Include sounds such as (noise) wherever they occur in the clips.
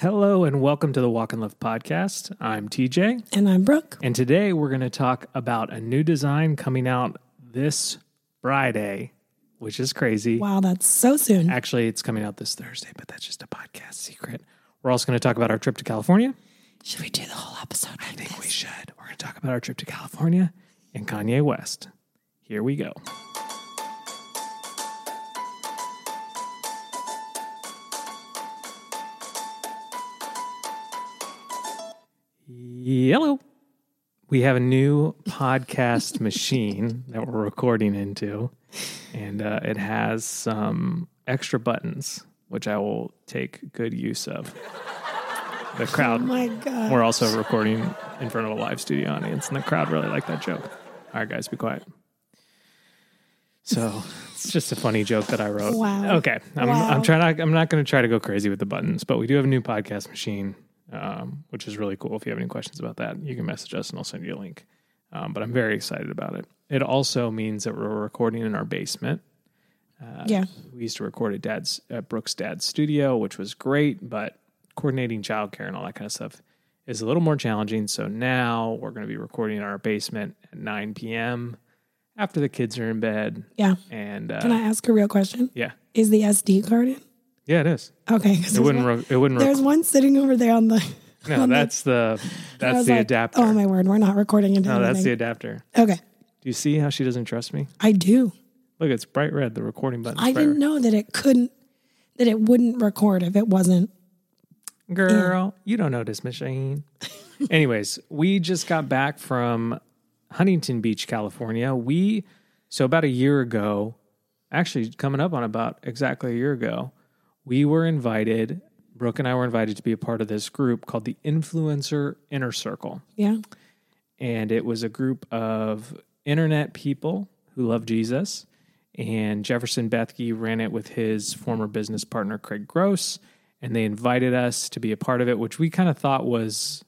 Hello and welcome to the Walk in Love podcast. I'm TJ, And I'm Brooke. and today we're going to talk about a new design coming out this Friday, which is crazy. Wow, that's so soon. Actually, it's coming out this Thursday, but that's just a podcast secret. We're also going to talk about our trip to California. Should we do the whole episode? I think we should. We're going to talk about our trip to California and Kanye West. Here we go. Hello. We have a new podcast (laughs) machine that we're recording into, and uh, it has some extra buttons, which I will take good use of. The Oh crowd my God. we're also recording in front of a live studio audience, and the crowd really liked that joke. All right, guys, be quiet. So it's just a funny joke that I wrote. Wow. Okay, I'm, Wow. I'm trying. To, I'm not going to try to go crazy with the buttons, but we do have a new podcast machine, um, which is really cool. If you have any questions about that, you can message us, and I'll send you a link. Um, but I'm very excited about it. It also means that we're recording in our basement. yeah. We used to record at Dad's at Brooke's dad's studio, which was great, but coordinating childcare and all that kind of stuff is a little more challenging. So now we're going to be recording in our basement at 9 p.m. after the kids are in bed. Yeah. And uh, Can I ask a real question? yeah, Is the SD card in? Yeah, it is. Okay, It wouldn't. one, Re- it wouldn't. Rec- there's one sitting over there on the. no, on that's the (laughs) that's the like, adapter. Oh my word, we're not recording into no, that's the adapter. Okay. Do you see how she doesn't trust me? I do. Look, it's bright red. The recording button. I didn't know that it couldn't, that it wouldn't record if it wasn't. Girl, you don't know this machine. (laughs) Anyways, we just got back from Huntington Beach, California. We, so about a year ago, actually coming up on about exactly a year ago, we were invited, Brooke and I were invited to be a part of this group called the Influencer Inner Circle. Yeah. And it was a group of internet people who love Jesus. And Jefferson Bethke ran it with his former business partner, Craig Gross. And they invited us to be a part of it, which we kind of thought was,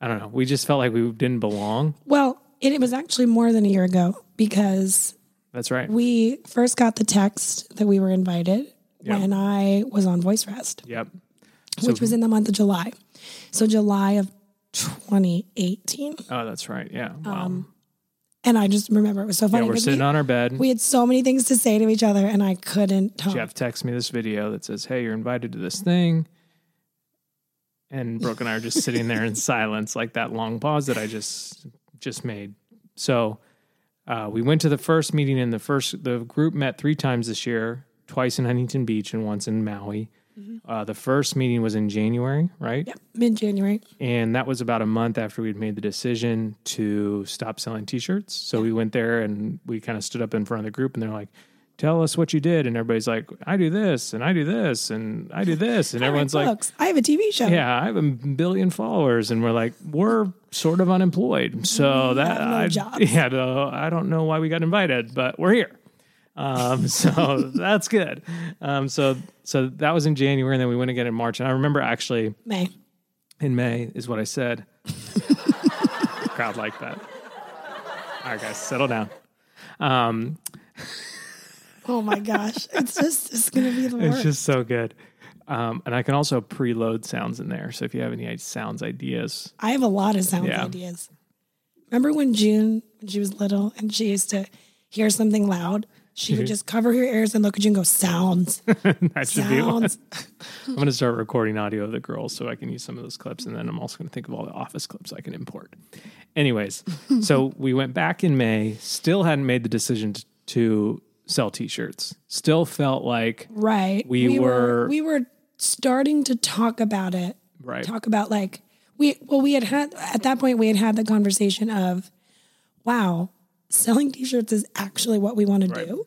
I don't know, we just felt like we didn't belong. Well, it, it was actually more than a year ago because That's right. we first got the text that we were invited Yeah. when I was on voice rest. Yep. which was in the month of July. So July of 2018. Oh, that's right. Yeah. Wow. Um, And I just remember it was so yeah, funny. we're sitting we, on our bed. we had so many things to say to each other and I couldn't talk. Jeff texts me this video that says, Hey, you're invited to this thing. And Brooke and I are just (laughs) sitting there in silence, like that long pause that I just just made. So uh, we went to the first meeting and the first the group met three times this year, twice in Huntington Beach and once in Maui. Uh, the first meeting was in January, right? Yeah, mid January. And that was about a month after we'd made the decision to stop selling t-shirts. So we went there and we kind of stood up in front of the group and they're like, tell us what you did. And everybody's like, I do this and I do this and I do this. And everyone's like, Books. I have a TV show. yeah, I have a billion followers. And we're like, we're sort of unemployed. So that, no I, (laughs) yeah, no, I don't know why we got invited, but we're here. Um, (laughs) so that's good. Um, so, so that was in January and then we went again in March. And I remember actually, May. in May is what I said. (laughs) Crowd like that. All right, guys, settle down. Um, Oh my gosh. it's just, it's going to be the worst. it's just so good. Um, and I can also preload sounds in there. So if you have any sounds ideas, I have a lot of sound Yeah. ideas. Remember when June, when she was little and she used to hear something loud? She would (laughs) just cover her ears and look at you and go, sounds, (laughs) that should be one. sounds. (laughs) I'm going to start recording audio of the girls so I can use some of those clips. And then I'm also going to think of all the office clips I can import. Anyways, so we went back in May, still hadn't made the decision to, to sell t shirts, still felt like, Right. We were- we were starting to talk about it. right. Talk about like we well we had had at that point we had had the conversation of wow, selling t-shirts is actually what we want to do.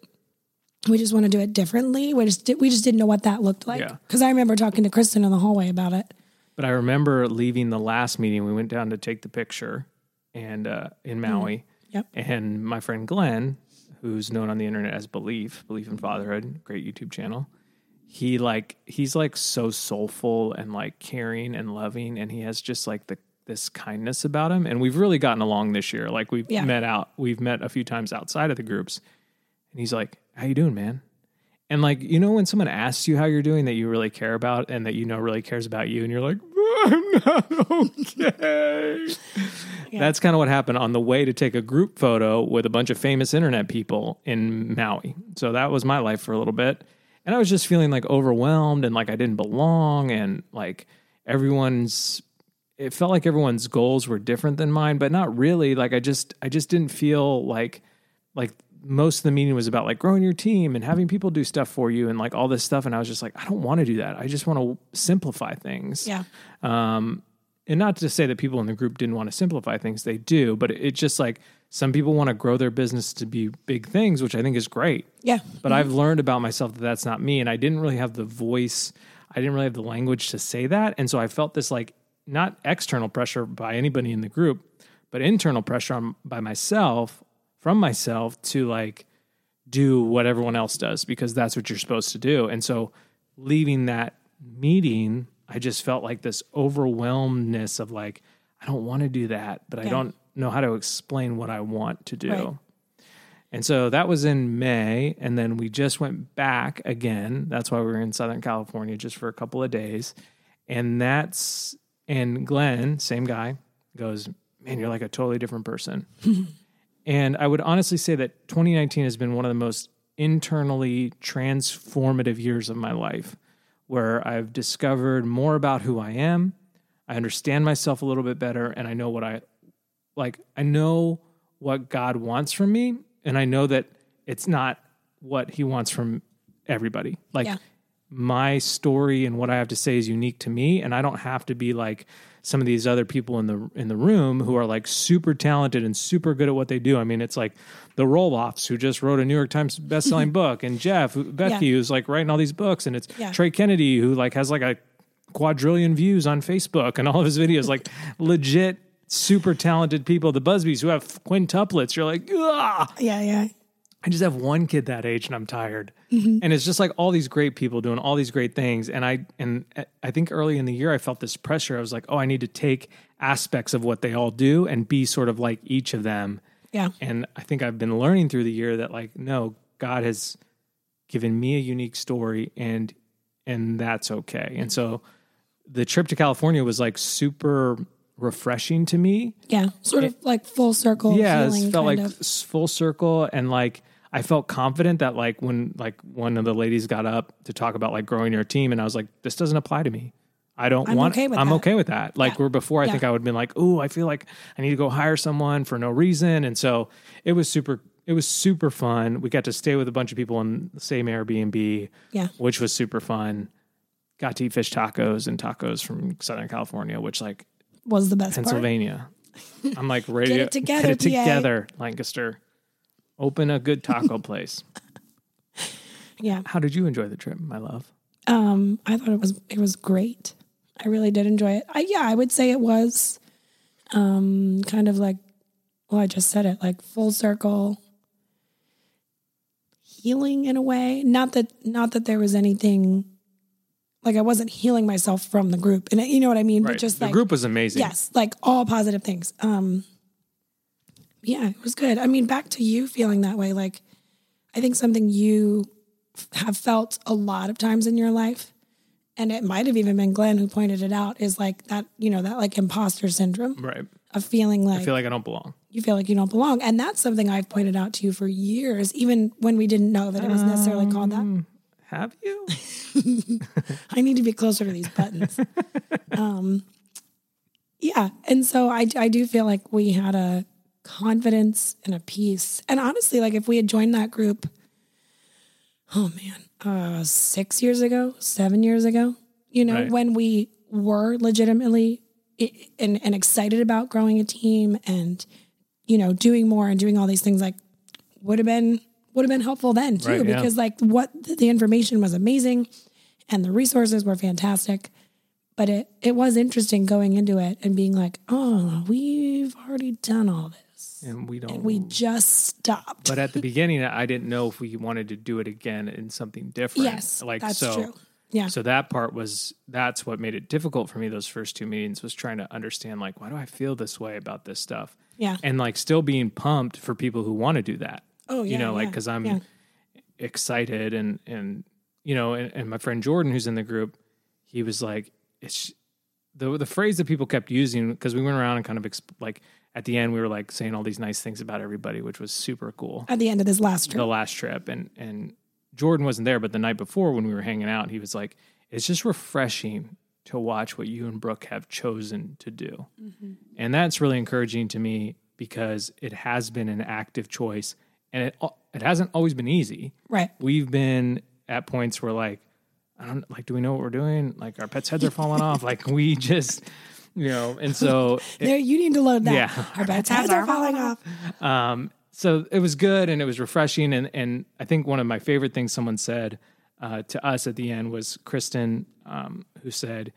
We just want to do it differently. We just did, we just didn't know what that looked like. Yeah. Cuz I remember talking to Kristen in the hallway about it. But I remember leaving the last meeting. We went down to take the picture, and uh, in Maui, Yep. and my friend Glenn, who's known on the internet as Belief, Belief in Fatherhood, great YouTube channel. He like he's like so soulful and like caring and loving, and he has just like the this kindness about him. And we've really gotten along this year. Like we've Yeah. met out, we've met a few times outside of the groups, and he's like, "How you doing, man?" And like, you know, when someone asks you how you're doing that you really care about and that you know really cares about you, and you're like, I'm not (laughs) okay. That's kind of what happened on the way to take a group photo with a bunch of famous internet people in Maui. So that was my life for a little bit. And I was just feeling like overwhelmed and like I didn't belong and like everyone's it felt like everyone's goals were different than mine, but not really. Like I just I just didn't feel like like most of the meeting was about like growing your team and having people do stuff for you and like all this stuff and I was just like I don't want to do that. I just want to simplify things. Yeah. Um and not to say that people in the group didn't want to simplify things, they do, but it's just like some people want to grow their business to be big things, which I think is great. Yeah. But I've learned about myself that that's not me. And I didn't really have the voice, I didn't really have the language to say that. And so I felt this like not external pressure by anybody in the group, but internal pressure on, by myself, from myself to like do what everyone else does because that's what you're supposed to do. And so leaving that meeting, I just felt like this overwhelmedness of like, I don't want to do that, but I don't know how to explain what I want to do. Right. And so that was in May. And then we just went back again. That's why we were in Southern California just for a couple of days. And that's, and Glenn, same guy, goes, Man, you're like a totally different person. (laughs) and I would honestly say that 2019 has been one of the most internally transformative years of my life where I've discovered more about who I am. I understand myself a little bit better and I know what I like I know what God wants from me and I know that it's not what he wants from everybody. Like Yeah. My story and what I have to say is unique to me and I don't have to be like some of these other people in the in the room who are like super talented and super good at what they do. I mean, it's like the Roloffs who just wrote a New York Times best-selling (laughs) book and Jeff Bethke Yeah. who's like writing all these books and it's Yeah. Trey Kennedy who like has like a quadrillion views on Facebook and all of his videos, like (laughs) legit super talented people. The Busbys who have quintuplets. You're like, ah. Yeah. Yeah. I just have one kid that age and I'm tired. Mm-hmm. And it's just like all these great people doing all these great things. And I and I think early in the year I felt this pressure. I was like, oh, I need to take aspects of what they all do and be sort of like each of them. Yeah. And I think I've been learning through the year that like, no, God has given me a unique story and and that's okay. And so the trip to California was like super refreshing to me Yeah. Sort of like full circle. yeah, it felt like of. full circle, and like I felt confident that like when like one of the ladies got up to talk about like growing your team, and I was like, this doesn't apply to me. I don't I'm want. okay I'm that. okay with that. Like Yeah. where before, I Yeah. think I would have been like, oh, I feel like I need to go hire someone for no reason, and so it was super. It was super fun. We got to stay with a bunch of people in the same Airbnb, Yeah. which was super fun. Got to eat fish tacos and tacos from Southern California, which like Was the best part. Pennsylvania. I'm like ready (laughs) Get to it together, Get it PA. together, Lancaster. Open a good taco place. (laughs) Yeah. How did you enjoy the trip, my love? Um, I thought it was it was great. I really did enjoy it. I yeah, I would say it was um kind of like well, I just said it, like full circle healing in a way. Not that not that there was anything like I wasn't healing myself from the group. And you know what I mean? But just the like group was amazing. yes, like all positive things. Um yeah, it was good. I mean, back to you feeling that way like I think something you have felt a lot of times in your life, and it might have even been Glenn who pointed it out, is like that, you know, that like imposter syndrome Right. of feeling like, I feel like I don't belong. you feel like you don't belong. And that's something I've pointed out to you for years, even when we didn't know that it was necessarily called that. Have you? (laughs) (laughs) I need to be closer to these buttons. (laughs) um, yeah. And so I, I do feel like we had a confidence and a peace. And honestly, like if we had joined that group, oh man, uh, six years ago, seven years ago, you know, Right. when we were legitimately and, and excited about growing a team and, you know, doing more and doing all these things like would have been would have been helpful then too Right, yeah. because like what the information was amazing and the resources were fantastic but it it was interesting going into it and being like oh we've already done all this And we don't. and we just stopped but at the beginning, I didn't know if we wanted to do it again in something different. yes Like that's so. true yeah So that part was that's what made it difficult for me. Those first two meetings was trying to understand like why do I feel this way about this stuff, yeah and like still being pumped for people who want to do that. oh yeah you know, like yeah, because I'm yeah. excited and and you know and, and my friend Jordan who's in the group he was like it's the the phrase that people kept using because we went around and kind of exp- like at the end we were like saying all these nice things about everybody which was super cool. At the end of this last trip. the last trip. And and Jordan wasn't there but the night before when we were hanging out he was like it's just refreshing to watch what you and Brooke have chosen to do. Mm-hmm. And that's really encouraging to me because it has been an active choice and it it hasn't always been easy. Right. we've been at points where like I don't like do we know what we're doing? Like our pets heads are falling off. Like we just you know and so (laughs) There, you need to load that. Yeah. (laughs) Our bets heads are falling off. um, so it was good and it was refreshing. And, and I think one of my favorite things someone said uh, to us at the end was Kristen, um, who said,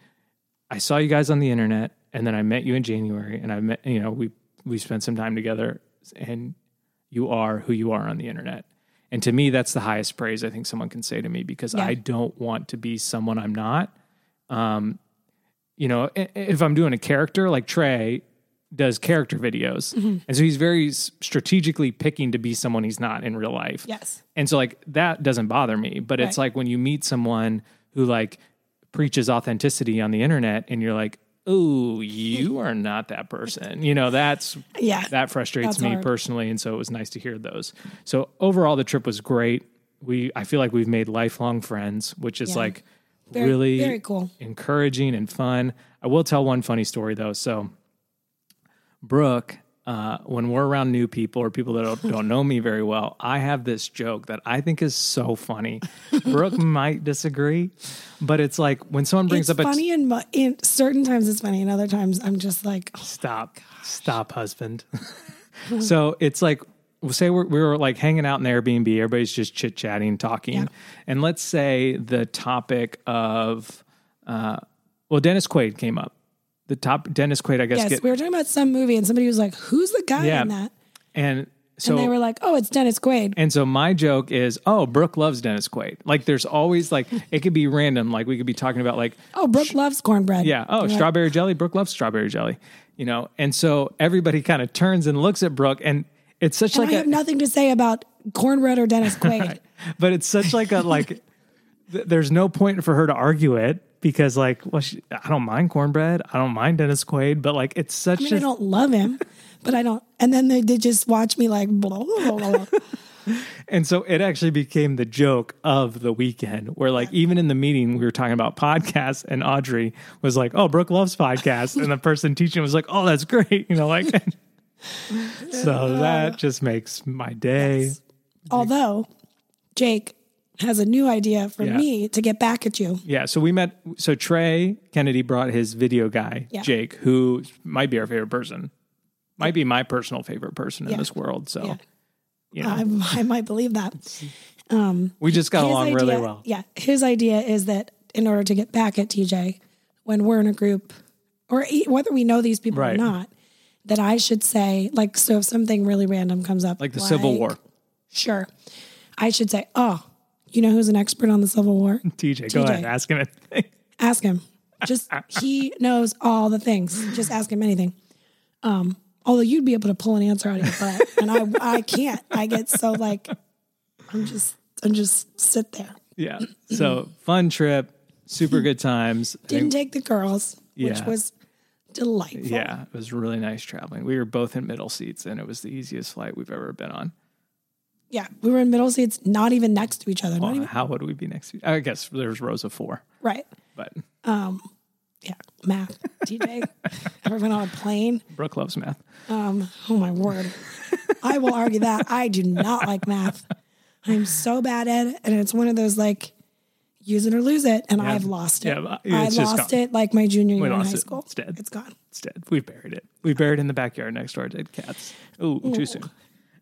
I saw you guys on the internet and then I met you in January and I met, you know, we, we spent some time together and you are who you are on the internet. And to me, that's the highest praise I think someone can say to me because Yeah. I don't want to be someone I'm not. Um, you know, if I'm doing a character like Trey does character videos, Mm-hmm. and so he's very strategically picking to be someone he's not in real life. Yes. And so like that doesn't bother me, but it's like when you meet someone who like preaches authenticity on the internet and you're like, "Oh, you are not that person." You know, that's (laughs) Yeah. that frustrates That's me hard. personally and so it was nice to hear those. So overall the trip was great. We I feel like we've made lifelong friends, which is Yeah. like Very, really very cool. encouraging and fun. I will tell one funny story though. So, Brooke, uh, when we're around new people or people that don't, (laughs) don't know me very well, I have this joke that I think is so funny. Brooke (laughs) might disagree, but it's like when someone brings It's up a funny and mu- in certain times it's funny and other times I'm just like, oh, stop, stop, husband. (laughs) so it's like, say we're, we were like hanging out in the Airbnb, everybody's just chit chatting, talking. Yeah. And let's say the topic of, uh, well, Dennis Quaid came up. The top Dennis Quaid, I guess, yes, get, we were talking about some movie and somebody was like, who's the guy Yeah. in that? and so And they were like, oh, it's Dennis Quaid. And so my joke is, oh, Brooke loves Dennis Quaid. Like there's always like it could be random. Like we could be talking about like Oh, Brooke loves cornbread. yeah, oh, You're like, strawberry jelly. Brooke loves strawberry jelly. You know, and so everybody kind of turns and looks at Brooke, and it's such and like I a have nothing to say about cornbread or Dennis Quaid. (laughs) but it's such like a like. (laughs) th- There's no point for her to argue it because like, well, she, I don't mind cornbread. I don't mind Dennis Quaid, but like it's such I mean, a I don't love him, (laughs) but I don't. And then they, they just watch me like, blah, blah, blah, blah. And so it actually became the joke of the weekend where like even in the meeting we were talking about podcasts and Audrey was like, "Oh, Brooke loves podcasts." And the person teaching was like, "Oh, that's great." You know, like (laughs) So that just makes my day. Although Jake has a new idea for Yeah. me to get back at you. Yeah, so we met so Trey Kennedy brought his video guy, Yeah. Jake, who might be our favorite person. Might be my personal favorite person in this world. So, Yeah. you know, I, I might believe that. (laughs) Um, we just got along idea, really well. Yeah. His idea is that in order to get back at TJ, when we're in a group, or e- whether we know these people Right. or not, that I should say, like, so if something really random comes up, Like the Civil War. Sure. I should say, oh, you know who's an expert on the Civil War? (laughs) TJ, go ahead, ask him anything. (laughs) Ask him. Just (laughs) he knows all the things. Just ask him anything. Um, although you'd be able to pull an answer out of your butt, and I I can't. I get so like I'm just I'm just sit there. Yeah. So fun trip, super good times. Didn't think- take the girls, which was delightful. yeah, it was really nice traveling. We were both in middle seats, and it was the easiest flight we've ever been on. Yeah. We were in middle seats, not even next to each other. Not even how would we be next? To? I guess there's rows of four, right. but um, Yeah. Math. TJ. (laughs) Ever been on a plane? Brooke loves math. Um, oh my word. I will argue that. I do not like math. I'm so bad at it. And it's one of those like use it or lose it. And I've lost it. Yeah, I lost it like my junior year in high it. school. It's dead. It's gone. It's dead. We've buried it. We buried it in the backyard next to our dead cats. Ooh, too soon.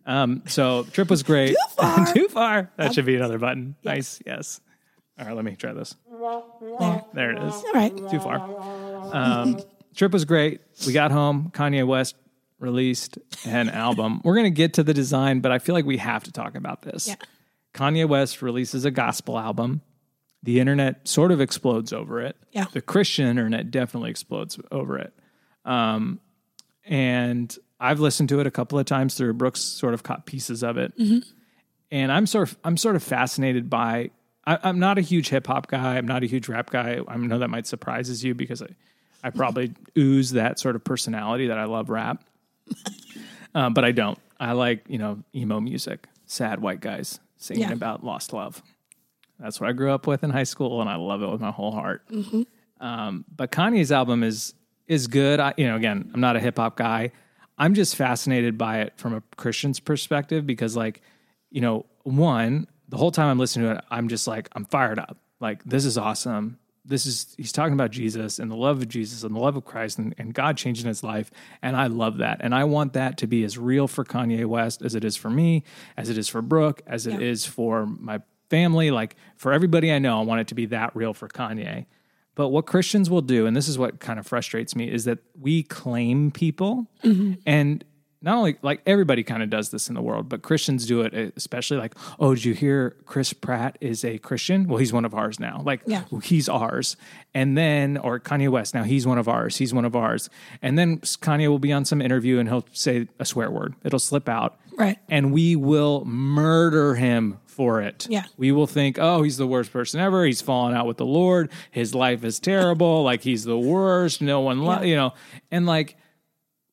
Um, so trip was great. Too (laughs) far. too far. That should be another button. Nice. Yes. All right, let me try this. There. There it is. All right. Too far. Um, (laughs) trip was great. We got home. Kanye West released an album. (laughs) We're going to get to the design, but I feel like we have to talk about this. Yeah. Kanye West releases a gospel album. The internet sort of explodes over it. Yeah. The Christian internet definitely explodes over it. Um, and I've listened to it a couple of times through Brooke's, sort of caught pieces of it. and I'm sort of I'm sort of fascinated by. I, I'm not a huge hip hop guy. I'm not a huge rap guy. I know that might surprises you because I, I probably (laughs) ooze that sort of personality that I love rap, (laughs) uh, but I don't. I like you know emo music, sad white guys singing Yeah. about lost love. That's what I grew up with in high school, and I love it with my whole heart. Um, but Kanye's album is is good. I, you know, again, I'm not a hip hop guy. I'm just fascinated by it from a Christian's perspective because, like, you know, one, the whole time I'm listening to it, I'm just like, I'm fired up. Like, this is awesome. This is he's talking about Jesus and the love of Jesus and the love of Christ and, and God changing his life. And I love that. And I want that to be as real for Kanye West as it is for me, as it is for Brooke, as it is Yeah. for my family. Like for everybody I know, I want it to be that real for Kanye. But what Christians will do, and this is what kind of frustrates me, is that we claim people mm-hmm. and not only like everybody kind of does this in the world, but Christians do it, especially like, oh, did you hear Chris Pratt is a Christian? Well, he's one of ours now. Like, Yeah. he's ours. And then, or Kanye West, now he's one of ours. He's one of ours. And then Kanye will be on some interview and he'll say a swear word. It'll slip out. Right. And we will murder him for it. Yeah. We will think, oh, he's the worst person ever. He's fallen out with the Lord. His life is terrible. like he's the worst. No one, lo-, Yeah. you know. And like,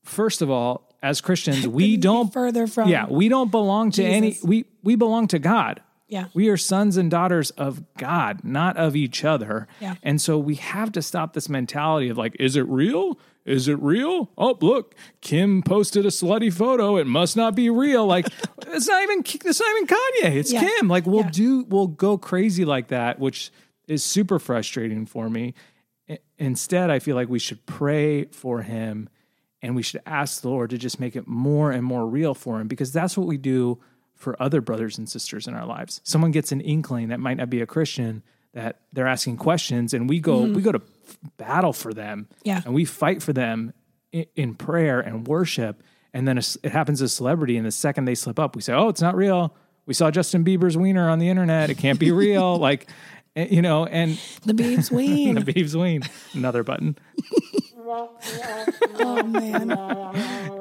first of all, as Christians, we don't further from yeah, we don't belong to any we we belong to God. Yeah. We are sons and daughters of God, not of each other. Yeah. And so we have to stop this mentality of like, is it real? Is it real? Oh, look, Kim posted a slutty photo. It must not be real. Like, (laughs) it's not even it's not even Kanye. It's Yeah. Kim. Like, we'll Yeah. do we'll go crazy like that, which is super frustrating for me. Instead, I feel like we should pray for him and we should ask the Lord to just make it more and more real for him because that's what we do for other brothers and sisters in our lives. Someone gets an inkling that might not be a Christian that they're asking questions and we go we go to battle for them Yeah. and we fight for them in, in prayer and worship and then a- it happens to a celebrity and the second they slip up we say oh it's not real we saw Justin Bieber's wiener on the internet it can't be (laughs) real like eh, you know and the Beebs (laughs) wiener. the Ween. Beeves ween another button (laughs) (laughs) oh man.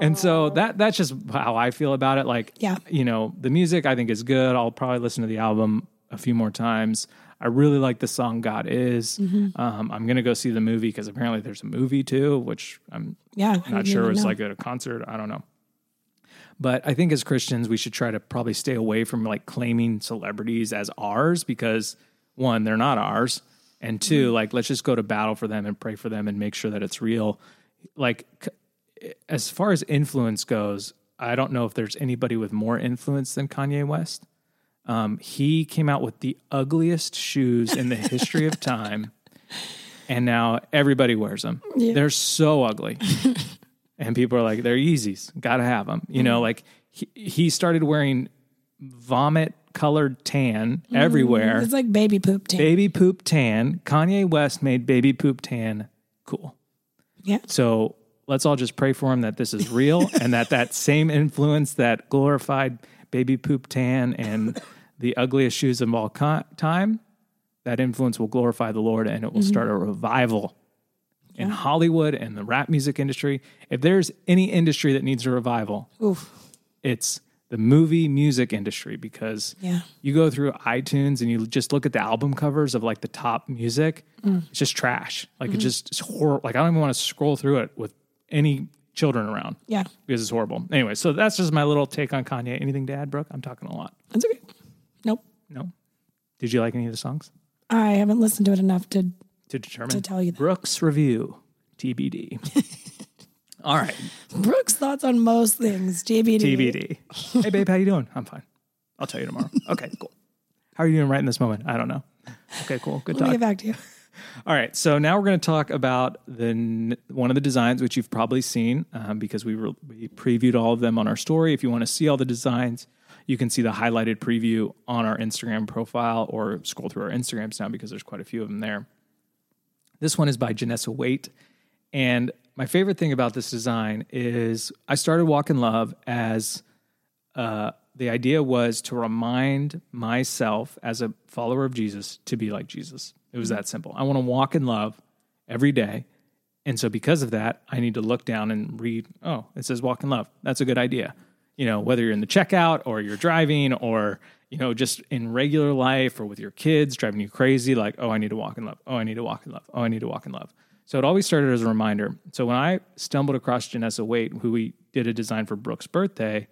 And so that that's just how I feel about it. Like, Yeah. you know, the music I think is good. I'll probably listen to the album a few more times. I really like the song "God Is." Mm-hmm. Um, I'm gonna go see the movie because apparently there's a movie too, which I'm Yeah. Not sure know. like at a concert. I don't know. But I think as Christians, we should try to probably stay away from like claiming celebrities as ours because one, they're not ours. And 2 Mm-hmm. like, let's just go to battle for them and pray for them and make sure that it's real. Like, as far as influence goes, I don't know if there's anybody with more influence than Kanye West. Um, he came out with the ugliest shoes in the history of time, (laughs) and now everybody wears them. They're so ugly, (laughs) and people are like, "They're Yeezys, gotta have them." You know, like he, he started wearing vomit colored tan mm, everywhere, It's like baby poop tan. baby poop tan. Kanye West made baby poop tan cool. yeah. So let's all just pray for him that this is real (laughs) and that that same influence that glorified baby poop tan and the ugliest shoes of all time, that influence will glorify the Lord and it will mm-hmm. start a revival in Hollywood and the rap music industry. If there's any industry that needs a revival, Oof. it's the movie music industry because Yeah. you go through iTunes and you just look at the album covers of like the top music, mm. it's just trash. Like it mm-hmm. just it's horrible. Like I don't even want to scroll through it with any children around Yeah. because it's horrible. Anyway, so that's just my little take on Kanye. Anything to add, Brooke? I'm talking a lot. That's okay. Nope. No. Did you like any of the songs I haven't listened to it enough to to determine? to tell you that. Brooke's review TBD. (laughs) All right, Brooke's thoughts on most things. JBD. TBD. (laughs) Hey babe, how you doing? I'm fine. I'll tell you tomorrow. (laughs) Okay, cool. How are you doing right in this moment? I don't know. Okay, cool. Good Let me talk. get back to you. All right, so now we're going to talk about the one of the designs which you've probably seen um, because we, re- we previewed all of them on our story. If you want to see all the designs, you can see the highlighted preview on our Instagram profile or scroll through our Instagrams now because there's quite a few of them there. This one is by Janessa Waite, and my favorite thing about this design is I started Walk in Love as uh, the idea was to remind myself as a follower of Jesus to be like Jesus. It was that simple. I want to walk in love every day. And so because of that, I need to look down and read, oh, it says walk in love. That's a good idea. you know, whether you're in the checkout or you're driving or, you know, just in regular life or with your kids driving you crazy, like, oh, I need to walk in love. Oh, I need to walk in love. Oh, I need to walk in love. So it always started as a reminder. So when I stumbled across Janessa Waite, who we did a design for Brooke's birthday,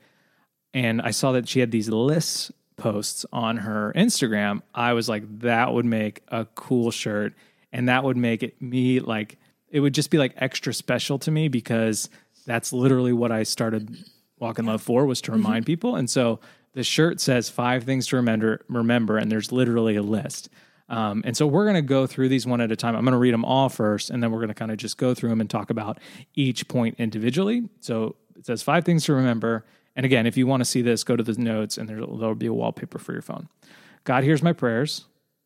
and I saw that she had these lists posts on her Instagram, I was like, that would make a cool shirt. And that would make it me like, it would just be like extra special to me because that's literally what I started Walk in Love for was to mm-hmm. remind people. And so the shirt says five things to remember, remember, and there's literally a list. Um, and so we're going to go through these one at a time. I'm going to read them all first, and then we're going to kind of just go through them and talk about each point individually. So it says five things to remember. And again, if you want to see this, go to the notes, and there, there'll be a wallpaper for your phone. God hears my prayers.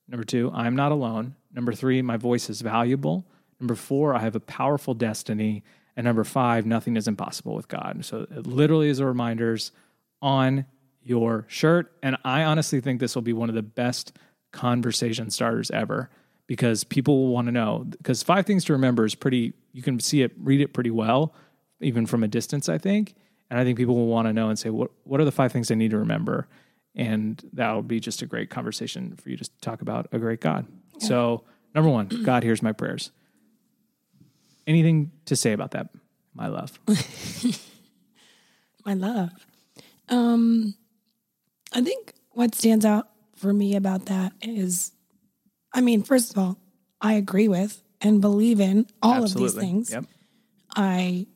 Number two, I'm not alone. Number three, my voice is valuable. Number four, I have a powerful destiny. And number five, nothing is impossible with God. So it literally is a reminders on your shirt. And I honestly think this will be one of the best conversation starters ever because people will want to know. Because five things to remember is pretty, you can see it, read it pretty well, even from a distance, I think. And I think people will want to know and say, what, what are the five things I need to remember? And that'll be just a great conversation for you to talk about a great God. Yeah. So, number one, God hears my prayers. Anything to say about that, my love? (laughs) my love. Um, I think what stands out for me about that is, I mean, first of all, I agree with and believe in all Absolutely. of these things. Yep. I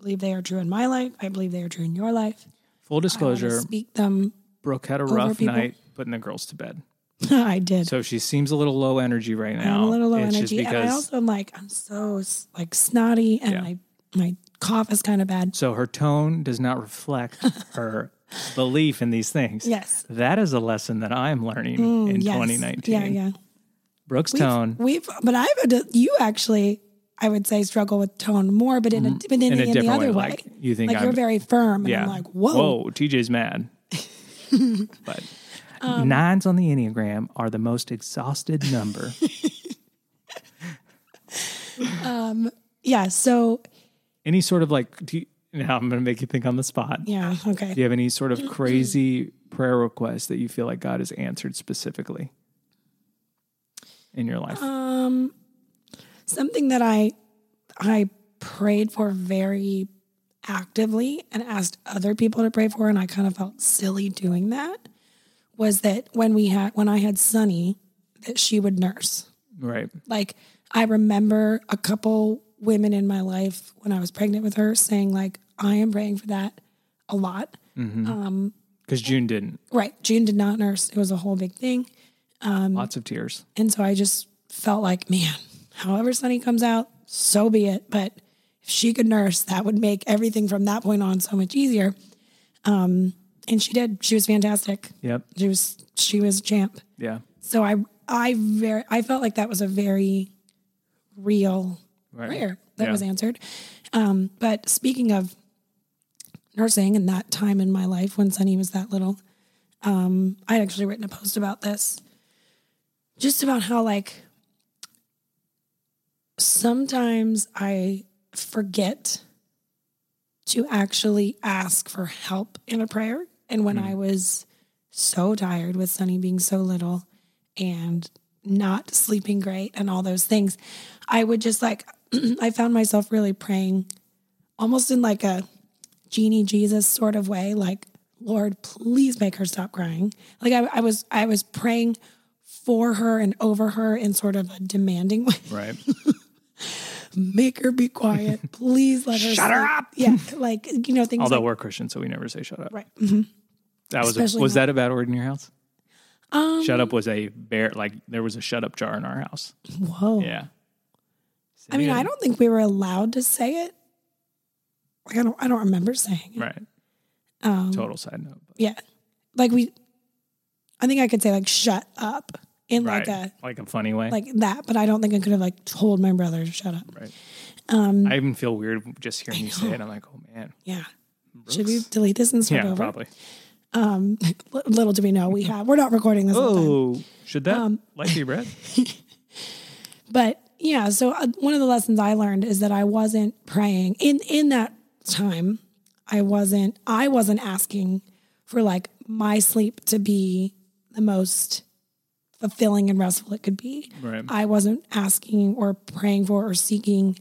believe they are true in my life. I believe they are true in your life. Full disclosure. speak them. Brooke had a rough people. night putting the girls to bed. (laughs) I did. So she seems a little low energy right now. I'm a little low it's energy, because, and I also am like I'm so like snotty, and yeah. my my cough is kind of bad. So her tone does not reflect (laughs) her belief in these things. Yes, that is a lesson that I'm learning mm, in yes. 2019. Yeah, yeah. Brooke's we've, tone. We've, but I've you actually. I would say struggle with tone more, but in a, mm, but in, in, a in the other way. way. Like you think like I'm, you're very firm, yeah. and I'm like, whoa, whoa, TJ's mad. (laughs) but um, Nines on the Enneagram are the most exhausted number. (laughs) um, yeah. So, any sort of like, you, now I'm going to make you think on the spot. Yeah. Okay. Do you have any sort of crazy prayer request that you feel like God has answered specifically in your life? Um, something that I I prayed for very actively and asked other people to pray for, and I kind of felt silly doing that was that when we had when I had Sunny, that she would nurse. Right. Like I remember a couple women in my life when I was pregnant with her saying like I am praying for that a lot. Mm-hmm. Um, because June didn't. Right. June did not nurse. It was a whole big thing. Um, Lots of tears. And so I just felt like, man, however Sunny comes out, so be it. But if she could nurse, that would make everything from that point on so much easier. Um, and she did. She was fantastic. Yep. She was she was a champ. Yeah. So I I very I felt like that was a very real right. prayer that yeah. was answered. Um, but speaking of nursing and that time in my life when Sunny was that little, um, I had actually written a post about this, just about how like sometimes I forget to actually ask for help in a prayer and when mm. I was so tired with Sunny being so little and not sleeping great and all those things, I would just like, (clears throat) I found myself really praying almost in like a genie Jesus sort of way, like, Lord, please make her stop crying. Like I, I was, I was praying for her and over her in sort of a demanding way. Right. (laughs) make her be quiet. Please let her shut sleep. her up. Yeah, like you know things. Although like, we're Christian, so we never say shut up. Right. Mm-hmm. That was a, was that a bad word in your house? Um, shut up was a bear. Like there was a shut up jar in our house. Whoa. Yeah. I mean, I don't think we were allowed to say it. Like I don't, I don't remember saying it. Right. Um, Total side note. But. Yeah, like we. I think I could say like shut up in right. like a like a funny way, like that. But I don't think I could have like told my brother to shut up. Right. Um, I even feel weird just hearing you say it. I'm like, oh man. Yeah. Brooks. Should we delete this and start yeah, over? probably. Um, (laughs) little do we know we (laughs) have. We're not recording this. Oh, should that um, light be red? (laughs) but yeah, so uh, one of the lessons I learned is that I wasn't praying in in that time. I wasn't I wasn't asking for like my sleep to be the most fulfilling and restful it could be. Right. I wasn't asking or praying for or seeking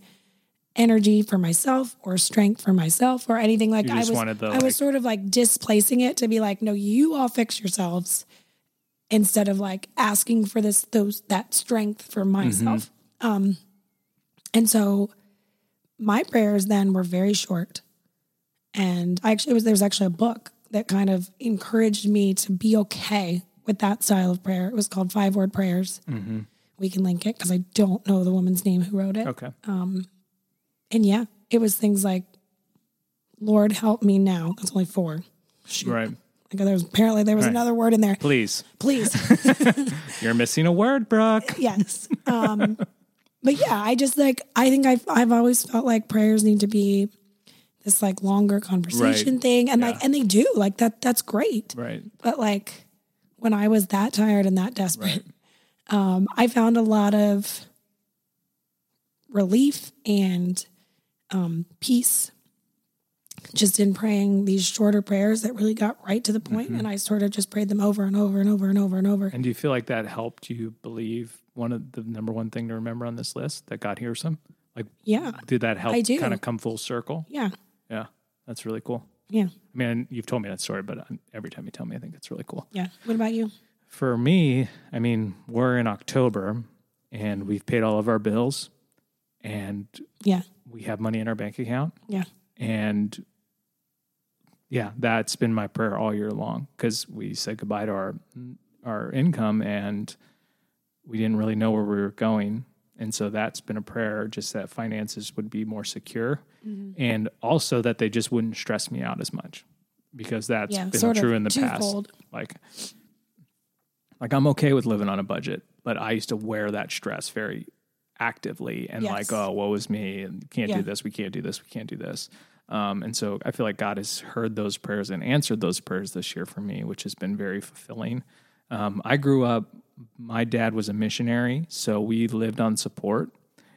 energy for myself or strength for myself or anything like I was wanted the, I like- was sort of like displacing it to be like no you all fix yourselves instead of like asking for this those that strength for myself. Um and so my prayers then were very short. And I actually was there's actually a book that kind of encouraged me to be okay with that style of prayer. It was called Five Word Prayers. We can link it because I don't know the woman's name who wrote it. Okay. And yeah, it was things like, Lord, help me now. That's only four. Right. Like there was apparently there was Right. another word in there. Please. Please. (laughs) You're missing a word, Brooke. (laughs) yes. Um, but yeah, I just like I think I've I've always felt like prayers need to be this like longer conversation Right. thing, and Yeah. like and they do like that. That's great. Right. But like when I was that tired and that desperate, um, I found a lot of relief and um, peace just in praying these shorter prayers that really got right to the point, Mm-hmm. and I sort of just prayed them over and over and over and over and over. And do you feel like that helped you believe one of the number one thing to remember on this list that God hears him? Like, Yeah, did that help I do. kind of come full circle? yeah, Yeah. That's really cool. yeah, I mean, you've told me that story, but um, every time you tell me, I think it's really cool. yeah. What about you? For me, I mean, we're in October and we've paid all of our bills and Yeah, we have money in our bank account. yeah, And yeah, that's been my prayer all year long because we said goodbye to our our income and we didn't really know where we were going. And so that's been a prayer, just that finances would be more secure and also that they just wouldn't stress me out as much because that's yeah. been true in the past. Like, like I'm okay with living on a budget, but I used to wear that stress very actively and Yes. like, oh, woe is me, and can't Yeah. do this, we can't do this, we can't do this. Um, and so I feel like God has heard those prayers and answered those prayers this year for me, which has been very fulfilling. Um, I grew up, my dad was a missionary, so we lived on support.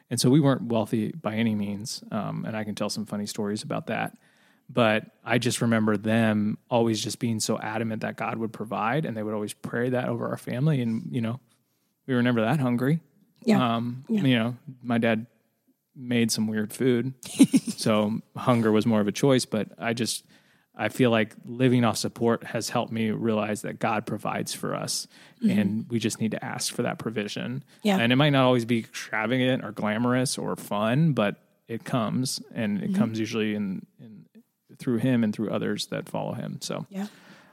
And so we weren't wealthy by any means. Um, and I can tell some funny stories about that. But I just remember them always just being so adamant that God would provide, and they would always pray that over our family. And, you know, we were never that hungry. Yeah, Um, Yeah. You know, my dad made some weird food, (laughs) so hunger was more of a choice. But I just, I feel like living off support has helped me realize that God provides for us, and we just need to ask for that provision. Mm-hmm. Yeah. and it might not always be extravagant or glamorous or fun, but it comes, and Mm-hmm. it comes usually in, in through Him and through others that follow Him. So yeah,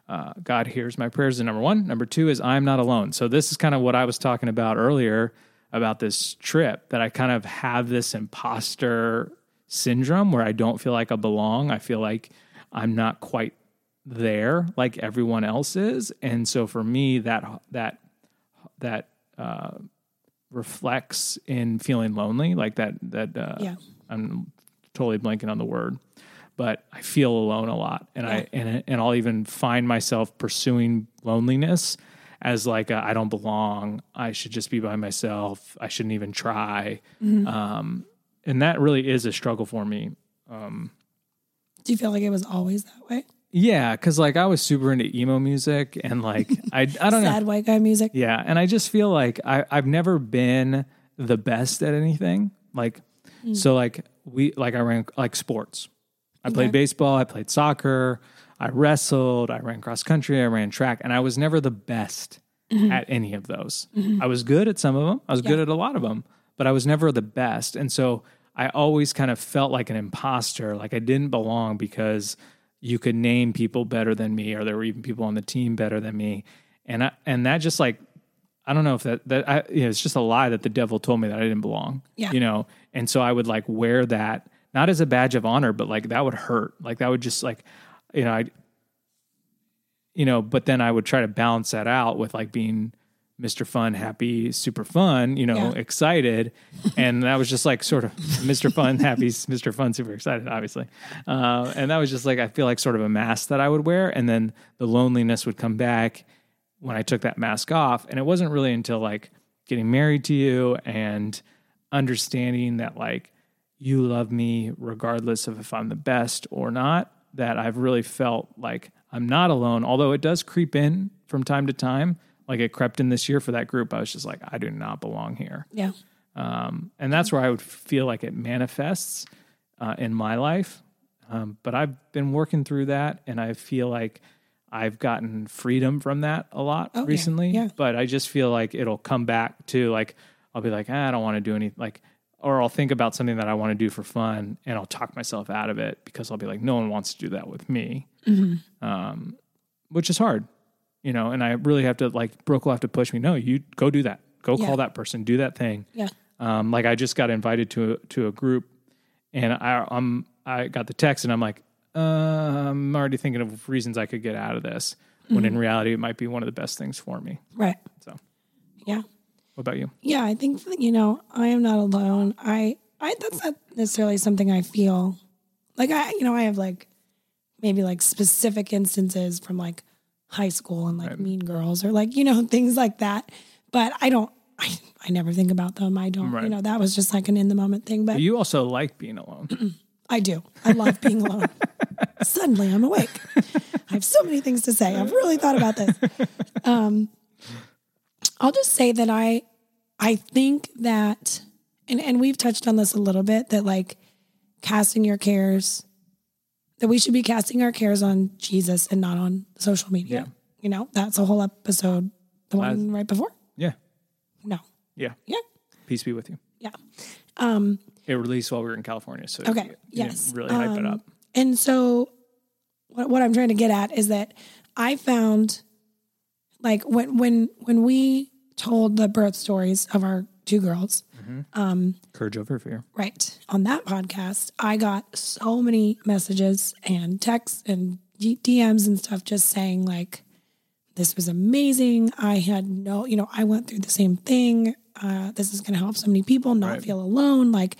uh, God hears my prayers is number one. Number two is I'm not alone. So this is kind of what I was talking about earlier about this trip that I kind of have this imposter syndrome where I don't feel like I belong. I feel like I'm not quite there like everyone else is, and so for me that that that uh, reflects in feeling lonely, like that that uh, Yeah. I'm totally blanking on the word, but I feel alone a lot, and I and and I'll even find myself pursuing loneliness as like I I don't belong. I should just be by myself. I shouldn't even try. Mm-hmm. Um, and that really is a struggle for me. Do you feel like it was always that way? Yeah, because like I was super into emo music, and like I I don't know. Sad white guy music. Yeah, and I just feel like I I've never been the best at anything. Like hmm. so like we like I ran like sports. I played Okay. baseball, I played soccer, I wrestled, I ran cross country, I ran track, and I was never the best mm-hmm. at any of those. Mm-hmm. I was good at some of them. I was good at a lot of them, but I was never the best. And so I always kind of felt like an imposter, like I didn't belong because you could name people better than me or there were even people on the team better than me. And I, and that just like I don't know if that that I, you know, it's just a lie that the devil told me that I didn't belong. Yeah. You know, and so I would like wear that not as a badge of honor, but like that would hurt. Like that would just like, you know, I, you know, but then I would try to balance that out with like being Mr. Fun, happy, super fun, you know, Yeah. excited, and that was just like sort of Mr. Fun, happy, Mr. Fun, super excited, obviously, uh, and that was just like I feel like sort of a mask that I would wear, and then the loneliness would come back when I took that mask off. And it wasn't really until like getting married to you and understanding that like you love me regardless of if I'm the best or not. that I've really felt like I'm not alone, although it does creep in from time to time. Like it crept in this year for that group. I was just like, I do not belong here. Yeah. Um, and that's where I would feel like it manifests uh, in my life. Um, but I've been working through that, and I feel like I've gotten freedom from that a lot Oh, recently. Yeah. But I just feel like it'll come back to like I'll be like, ah, I don't want to do any like, or I'll think about something that I want to do for fun, and I'll talk myself out of it because I'll be like, no one wants to do that with me, um, which is hard, you know. And I really have to like Brooke will have to push me. No, you go do that. Go Yeah. call that person. Do that thing. Yeah. Um, like I just got invited to a, to a group, and I I'm I got the text, and I'm like, uh, I'm already thinking of reasons I could get out of this. When in reality, it might be one of the best things for me. Right. So, Yeah. what about you? Yeah, I think that, you know, I am not alone. I I that's not necessarily something I feel like I you know, I have like maybe like specific instances from like high school and like Right. mean girls or like, you know, (laughs) things like that. But I don't I, I never think about them. I don't, Right. you know, that was just like an in the moment thing. But But you also like being alone. I do. I love being alone. (laughs) Suddenly I'm awake. I have so many things to say. I've really thought about this. Um, I'll just say that I I think that and, and we've touched on this a little bit, that like casting your cares that we should be casting our cares on Jesus and not on social media. Yeah. You know, that's a whole episode. The one right before? yeah, No. yeah. Yeah. Peace be with you. Yeah. Um, It released while we were in California, so Okay, didn't yes. really hype it Um, up. And so, what, what I'm trying to get at is that I found, like when when when we told the birth stories of our two girls, Courage over fear. right on that podcast, I got so many messages and texts and DMs and stuff just saying like, "This was amazing. I had no, you know, I went through the same thing. Uh, this is going to help so many people not Right. feel alone. Like,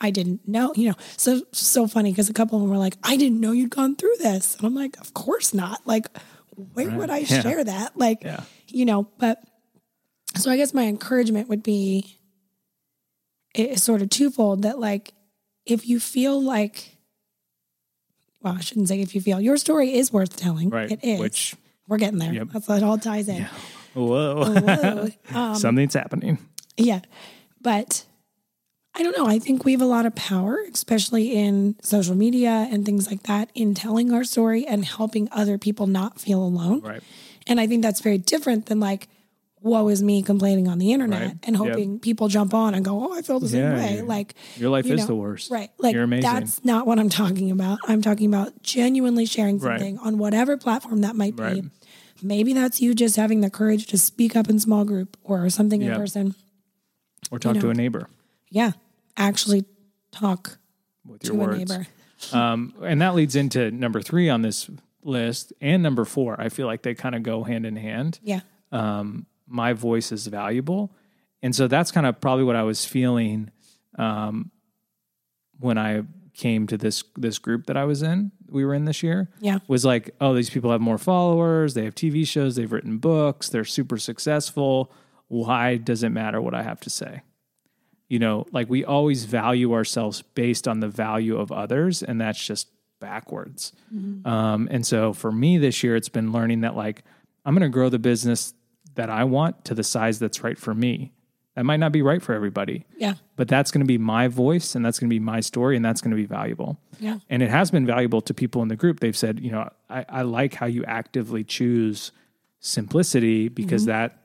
I didn't know, you know, so so funny because a couple of them were like, "I didn't know you'd gone through this," and I'm like, "Of course not. Like, where would I (laughs) Yeah. share that? Like, Yeah. you know." But so I guess my encouragement would be it's sort of twofold that like if you feel like well i shouldn't say if you feel your story is worth telling Right. it is Which we're getting there Yep. that's what it all ties in whoa, Whoa. (laughs) Um, something's happening. yeah but i don't know i think we have a lot of power especially in social media and things like that in telling our story and helping other people not feel alone Right. and i think that's very different than like woe is me complaining on the internet Right. and Yep. hoping people jump on and go oh i feel the same Yeah, way you- like Your life you is know, the worst. Right. Like that's not what I'm talking about. I'm talking about genuinely sharing Right. something on whatever platform that might be. Right. Maybe that's you just having the courage to speak up in small group or something in person. or talk you to a neighbor Yeah. Actually talk with to your a words. neighbor. (laughs) Um, and that leads into number three on this list and number four. I feel like they kind of go hand in hand. Yeah. Um, my voice is valuable. And so that's kind of probably what I was feeling um, when I came to this this group that I was in. We were in this year. Yeah. Was like, oh, these people have more followers. They have TV shows. They've written books. They're super successful. Why does it matter what I have to say? You know, like we always value ourselves based on the value of others, and that's just backwards. Um, and so for me this year, it's been learning that like I'm going to grow the business that I want to the size that's right for me. That might not be right for everybody, Yeah. but that's going to be my voice and that's going to be my story and that's going to be valuable. Yeah. And it has been valuable to people in the group. They've said, you know, I, I like how you actively choose simplicity because that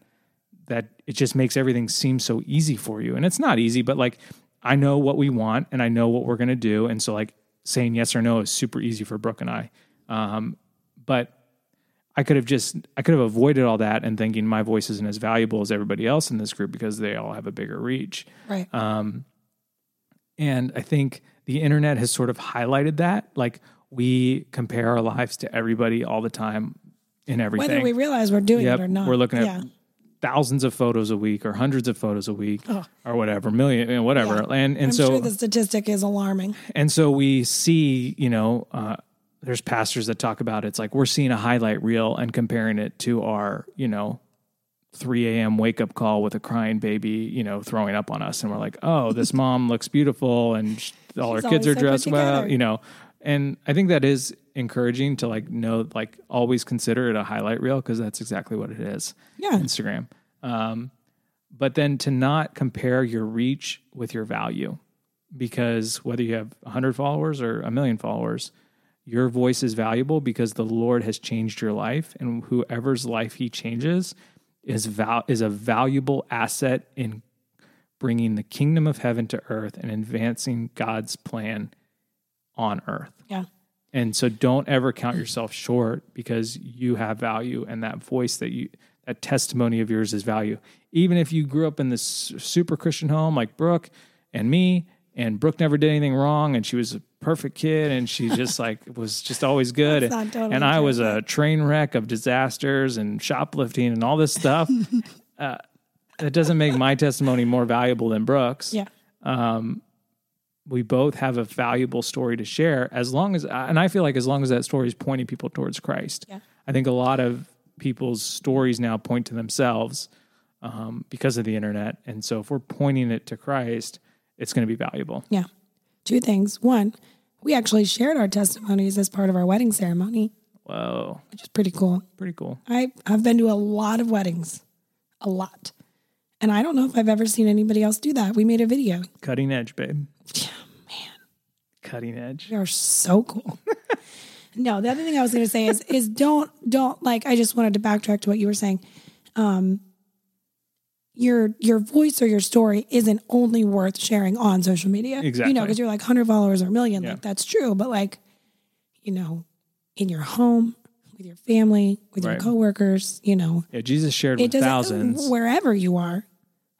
that it just makes everything seem so easy for you. And it's not easy, but like I know what we want and I know what we're gonna do. And so like saying yes or no is super easy for Brooke and I. Um, but I could have just I could have avoided all that and thinking my voice isn't as valuable as everybody else in this group because they all have a bigger reach. Right. And I think the internet has sort of highlighted that. Like we compare our lives to everybody all the time in everything. Whether we realize we're doing Yep, it or not. we're looking at yeah. thousands of photos a week or hundreds of photos a week Oh. or whatever, million, whatever. Yeah. And and I'm so sure the statistic is alarming. and so we see, you know, uh, there's pastors that talk about it. it's like we're seeing a highlight reel and comparing it to our, you know, 3 a.m. wake up call with a crying baby, you know, throwing up on us. And we're like, oh, this (laughs) mom looks beautiful and sh- all She's her kids are dressed well, you know, And I think that is encouraging to like know, like always consider it a highlight reel because that's exactly what it is. Yeah. Instagram. Um, but then to not compare your reach with your value because whether you have 100 followers or a million followers, your voice is valuable because the Lord has changed your life, and whoever's life He changes is val- is a valuable asset in bringing the kingdom of heaven to earth and advancing God's plan on earth. Yeah. And so don't ever count yourself short because you have value and that voice that you that testimony of yours is value. Even if you grew up in this super Christian home like Brooke and me and Brooke never did anything wrong and she was a perfect kid and she (laughs) just like was just always good That's and, totally and I was a train wreck of disasters and shoplifting and all this stuff. (laughs) uh, it doesn't make my testimony more valuable than Brooke's Yeah. we both have a valuable story to share as long as and i feel like as long as that story is pointing people towards christ Yeah. i think a lot of people's stories now point to themselves um, because of the internet and so if we're pointing it to christ it's going to be valuable Yeah. Two things. One, we actually shared our testimonies as part of our wedding ceremony, whoa which is pretty cool. pretty cool I, I've been to a lot of weddings, a lot. And I don't know if I've ever seen anybody else do that. We made a video. cutting edge babe Yeah, man, cutting edge they are so cool. (laughs) no, the other thing I was going to say is is don't don't like. I just wanted to backtrack to what you were saying. Um, your your voice or your story isn't only worth sharing on social media. Exactly. You know, because you're like hundred followers or a million. Yeah. Like that's true, but like, you know, in your home with your family with Right. your coworkers, you know, yeah jesus shared it with thousands wherever you are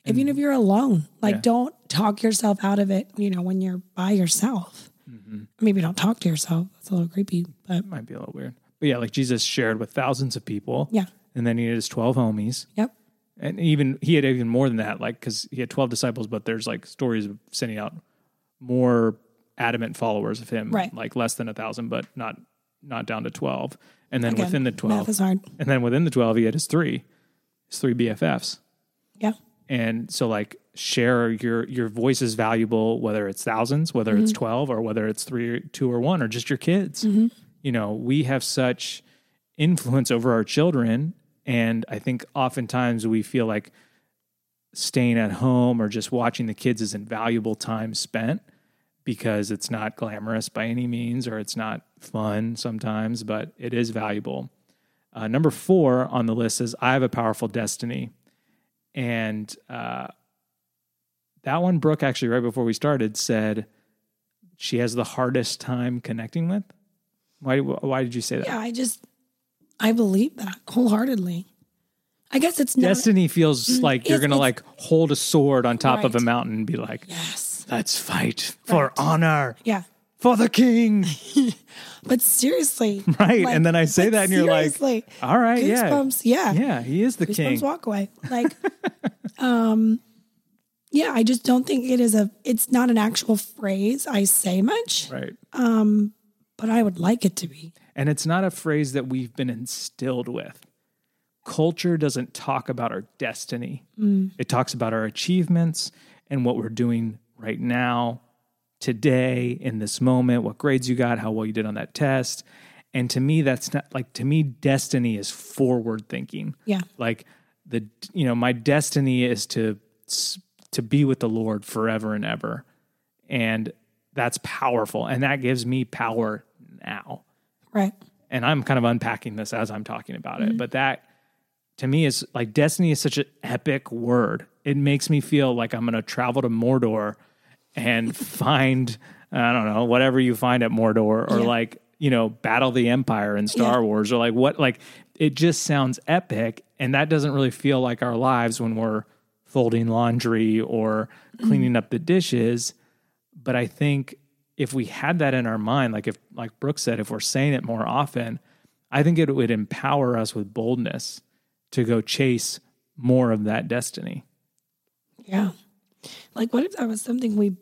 even if you're alone like Yeah. don't talk yourself out of it you know when you're by yourself Mm-hmm. maybe don't talk to yourself that's a little creepy but it might be a little weird but yeah like jesus shared with thousands of people yeah and then he had his 12 homies yep and even he had even more than that like because he had 12 disciples but there's like stories of sending out more adamant followers of him Right. like less than a thousand but not not down to 12 and then Again, within the math 12 is hard. and then within the 12 he had his three his three bffs yeah. And so like share your your voice is valuable whether it's thousands whether it's mm-hmm. 12 or whether it's three two or one or just your kids. Mm-hmm. You know we have such influence over our children and i think oftentimes we feel like staying at home or just watching the kids is invaluable time spent because it's not glamorous by any means or it's not fun sometimes but it is valuable uh, number four on the list is i have a powerful destiny and uh, that one, Brooke, actually, right before we started, said she has the hardest time connecting with. Why? Why did you say that? yeah i just i believe that wholeheartedly. I guess it's not Destiny feels like you're Mm, gonna like hold a sword on top of a mountain and be like, yes. "Let's fight for honor. Yeah. For the king." (laughs) but seriously. (laughs) Right? like- and then I say that, and you're like, "All right, yeah, goosebumps yeah. Yeah, he is the goosebumps king." walk away. (laughs) Like um yeah i just don't think it is a it's not an actual phrase i say much. Right. Um, but i would like it to be And it's not a phrase that we've been instilled with. Culture doesn't talk about our destiny, mm. it talks about our achievements and what we're doing right now, today, in this moment, what grades you got, how well you did on that test. And to me, that's not like, to me, destiny is forward thinking. yeah Like, the, you know, my destiny is to, to be with the Lord forever and ever. And that's powerful. And that gives me power now right and I'm kind of unpacking this as I'm talking about Mm-hmm. it, but that to me is like destiny is such an epic word. It makes me feel like I'm going to travel to Mordor and (laughs) find I don't know whatever you find at Mordor or Yeah. like you know battle the Empire in Star Yeah. Wars or like what like it just sounds epic, and that doesn't really feel like our lives when we're folding laundry or Mm-hmm. cleaning up the dishes. But I think if we had that in our mind, like if, like Brooke said, if we're saying it more often, I think it would empower us with boldness to go chase more of that destiny. Yeah. Like, what if that was something we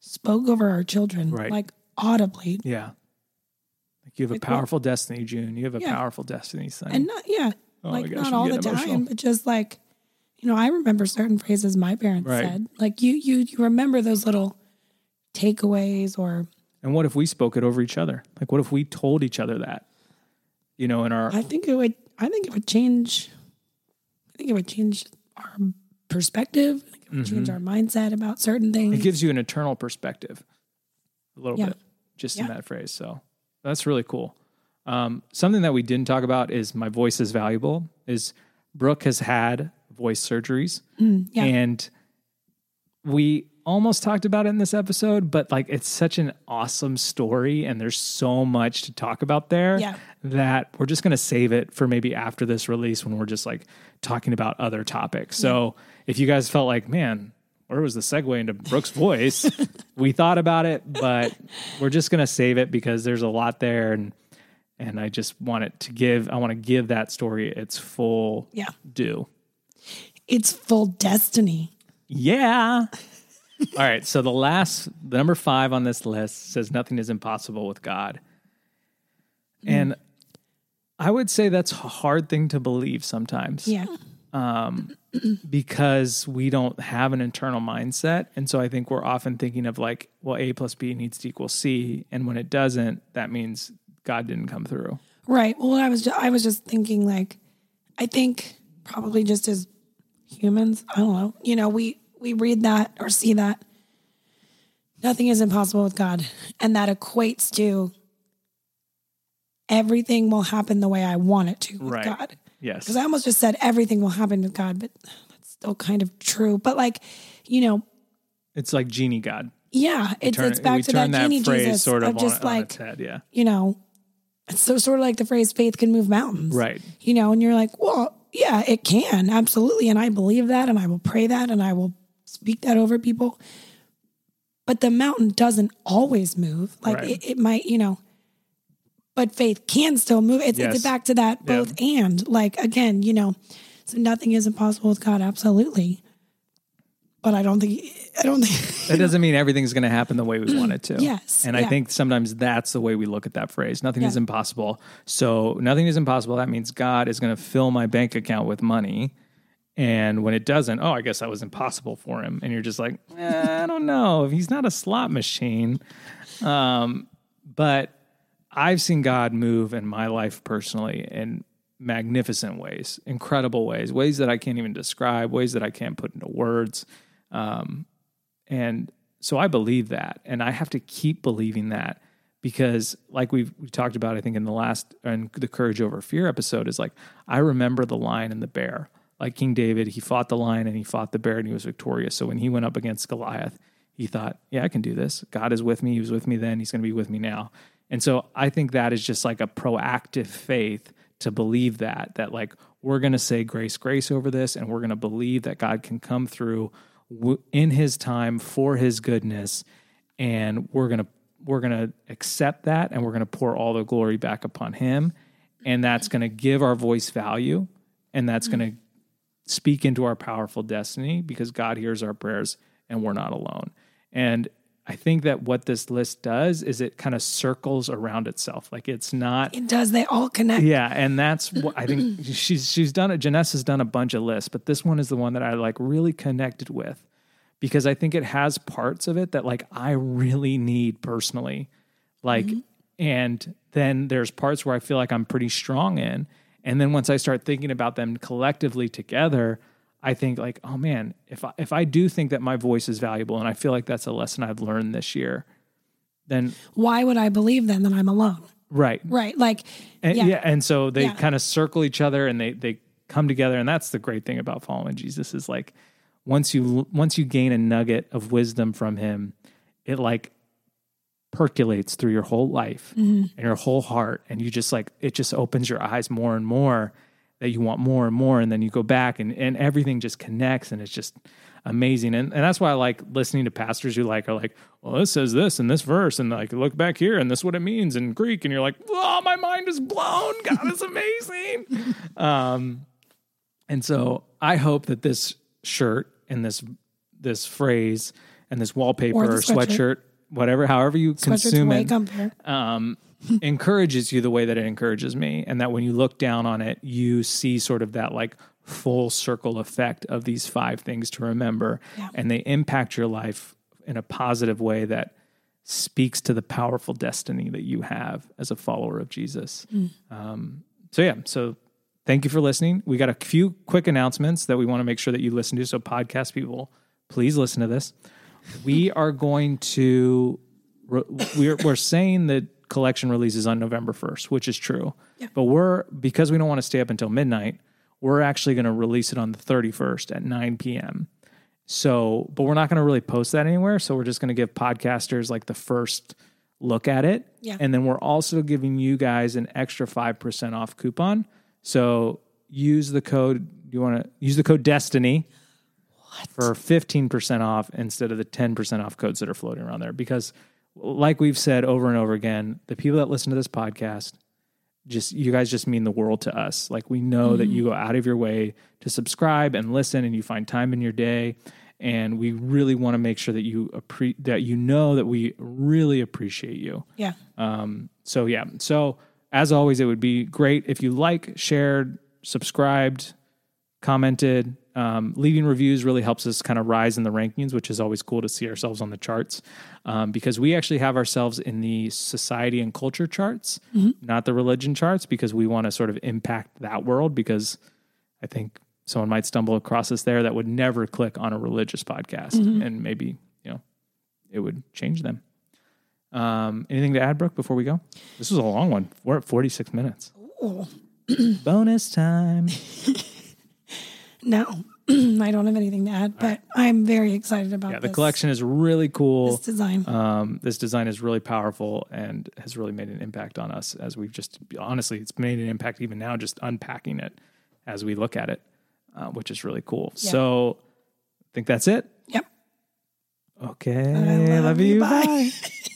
spoke over our children, Right. like audibly, Yeah. Like you have a Like what- powerful destiny, June. You have a Yeah. powerful destiny, son. and not yeah, Oh like gosh, not all the getting time, but just like, you know, I remember certain phrases my parents Right. said. Like you, you, you remember those little takeaways or And what if we spoke it over each other? Like, what if we told each other that? You know, in our I think it would. I think it would change. I think it would change our perspective. I think it would change our mindset about certain Mm-hmm. it gives you an eternal perspective, a little Yeah. bit, just in that phrase. So that's really cool. Um, something that we didn't talk about is my voice is valuable. Is Brooke has had voice surgeries, Mm, yeah. and we almost talked about it in this episode, but like it's such an awesome story, and there's so much to talk about there Yeah. that we're just going to save it for maybe after this release when we're just like talking about other topics. So if you guys felt like, man, where was the segue into Brooke's voice? (laughs) we thought about it, but we're just going to save it because there's a lot there and and I just want it to give I want to give that story its full yeah. due. It's full destiny. Yeah. (laughs) All right. So the last, the number five on this list says nothing is impossible with God. Hmm. And I would say that's a hard thing to believe sometimes Yeah. Um, because we don't have an internal mindset. And so I think we're often thinking of like, well, A plus B needs to equal C. And when it doesn't, that means God didn't come through. Right. Well, I was just, I was just thinking like, I think probably just as humans, I don't know. You know, we we read that or see that nothing is impossible with God, and that equates to everything will happen the way I want it to with Right. God. Yes. Because I almost just said everything will happen with God, but that's still kind of true. But like, you know, It's like genie God. yeah, it's Turn- it's back to turn that genie Jesus sort of, of just on, on like its head. Yeah. you know, it's so sort of like the phrase faith can move mountains. Right. You know, and you're like, well, yeah, it can. Absolutely. And I believe that and I will pray that and I will speak that over people. But the mountain doesn't always move. Like Right. it, it might, you know, but faith can still move. It's, Yes. it's back to that Yeah. both and. Like again, you know, so nothing is impossible with God. Absolutely. But I don't think I don't think (laughs) That doesn't mean everything's going to happen the way we want it to. (clears throat) Yes, And I think sometimes that's the way we look at that phrase. Nothing is impossible. So nothing is impossible. That means God is going to fill my bank account with money. And when it doesn't, oh, I guess that was impossible for him. And you're just like, eh, I don't know. He's not a slot machine. Um, but I've seen God move in my life personally in magnificent ways, incredible ways, ways that I can't even describe, ways that I can't put into words. Um, and so I believe that, and I have to keep believing that because, like we've we talked about, I think in the last and the courage over fear episode is like I remember the lion and the bear. Like King David, he fought the lion and he fought the bear and he was victorious. So when he went up against Goliath, he thought, "Yeah, I can do this. God is with me. He was with me then. He's going to be with me now." And so I think that is just like a proactive faith to believe that that like we're going to say grace grace over this and we're going to believe that God can come through in his time for his goodness and we're going to we're going to accept that and we're going to pour all the glory back upon him and that's going to give our voice value and that's going to speak into our powerful destiny because God hears our prayers and we're not alone. And I think that what this list does is it kind of circles around itself. Like it's not it does. They all connect. yeah, and that's what I think (clears throat) she's she's done it. Janessa has done a bunch of lists, but this one is the one that I like really connected with because I think it has parts of it that like I really need personally. Like mm-hmm. and then there's parts where I feel like I'm pretty strong in. And then once I start thinking about them collectively together, I think like, oh man, if I, if I do think that my voice is valuable and I feel like that's a lesson I've learned this year, then Why would I believe then that I'm alone? right. Right. Like, And, yeah. yeah. and so they Yeah. kind of circle each other and they they come together and that's the great thing about following Jesus is like once you once you gain a nugget of wisdom from him it like percolates through your whole life and your whole heart and you just like it just opens your eyes more and more that you want more and more and then you go back and and everything just connects and it's just amazing. And, and that's why I like listening to pastors who like are like well this says this in this verse and like look back here and this is what it means in Greek and you're like oh my mind is blown. (laughs) God is amazing. Um and so I hope that this shirt and this this phrase and this wallpaper Or or, sweatshirt. sweatshirt whatever however you consume it um, encourages you the way that it encourages me, and that when you look down on it, you see sort of that like full circle effect of these five things to remember, Yeah. and they impact your life in a positive way that speaks to the powerful destiny that you have as a follower of Jesus. Um, so, yeah, so thank you for listening. We got a few quick announcements that we want to make sure that you listen to. So, podcast people, please listen to this. We are going to, we're, we're saying that collection releases on November 1st, which is true. Yeah. But we're, because we don't want to stay up until midnight, we're actually going to release it on the 31st at 9 p.m. So, but we're not going to really post that anywhere. So we're just going to give podcasters like the first look at it. Yeah. And then we're also giving you guys an extra 5% off coupon. So use the code, you want to use the code Destiny for 15% off instead of the 10% off codes that are floating around there. Because, like we've said over and over again, the people that listen to this podcast, just you guys just mean the world to us. Like we know that you go out of your way to subscribe and listen, and you find time in your day, and we really want to make sure that you appre- that you know that we really appreciate you. Yeah. Um, so yeah. So as always, it would be great if you like, shared, subscribed, commented. Um, leaving reviews really helps us kind of rise in the rankings, which is always cool to see ourselves on the charts um, because we actually have ourselves in the society and culture charts, not the religion charts, because we want to sort of impact that world. Because I think someone might stumble across us there that would never click on a religious podcast, and maybe you know it would change them. Um, anything to add, Brooke, before we go? This was a long one. We're at 46 minutes. (clears throat) Bonus time. (laughs) No, (clears throat) I don't have anything to add, but I'm very excited about Yeah, the this, collection is really cool. this design. Um, this design is really powerful and has really made an impact on us as we've just honestly, it's made an impact even now, just unpacking it as we look at it, uh, which is really cool. Yeah. So I think that's it. yep. Okay. I love, love you. you. Bye. Bye. (laughs)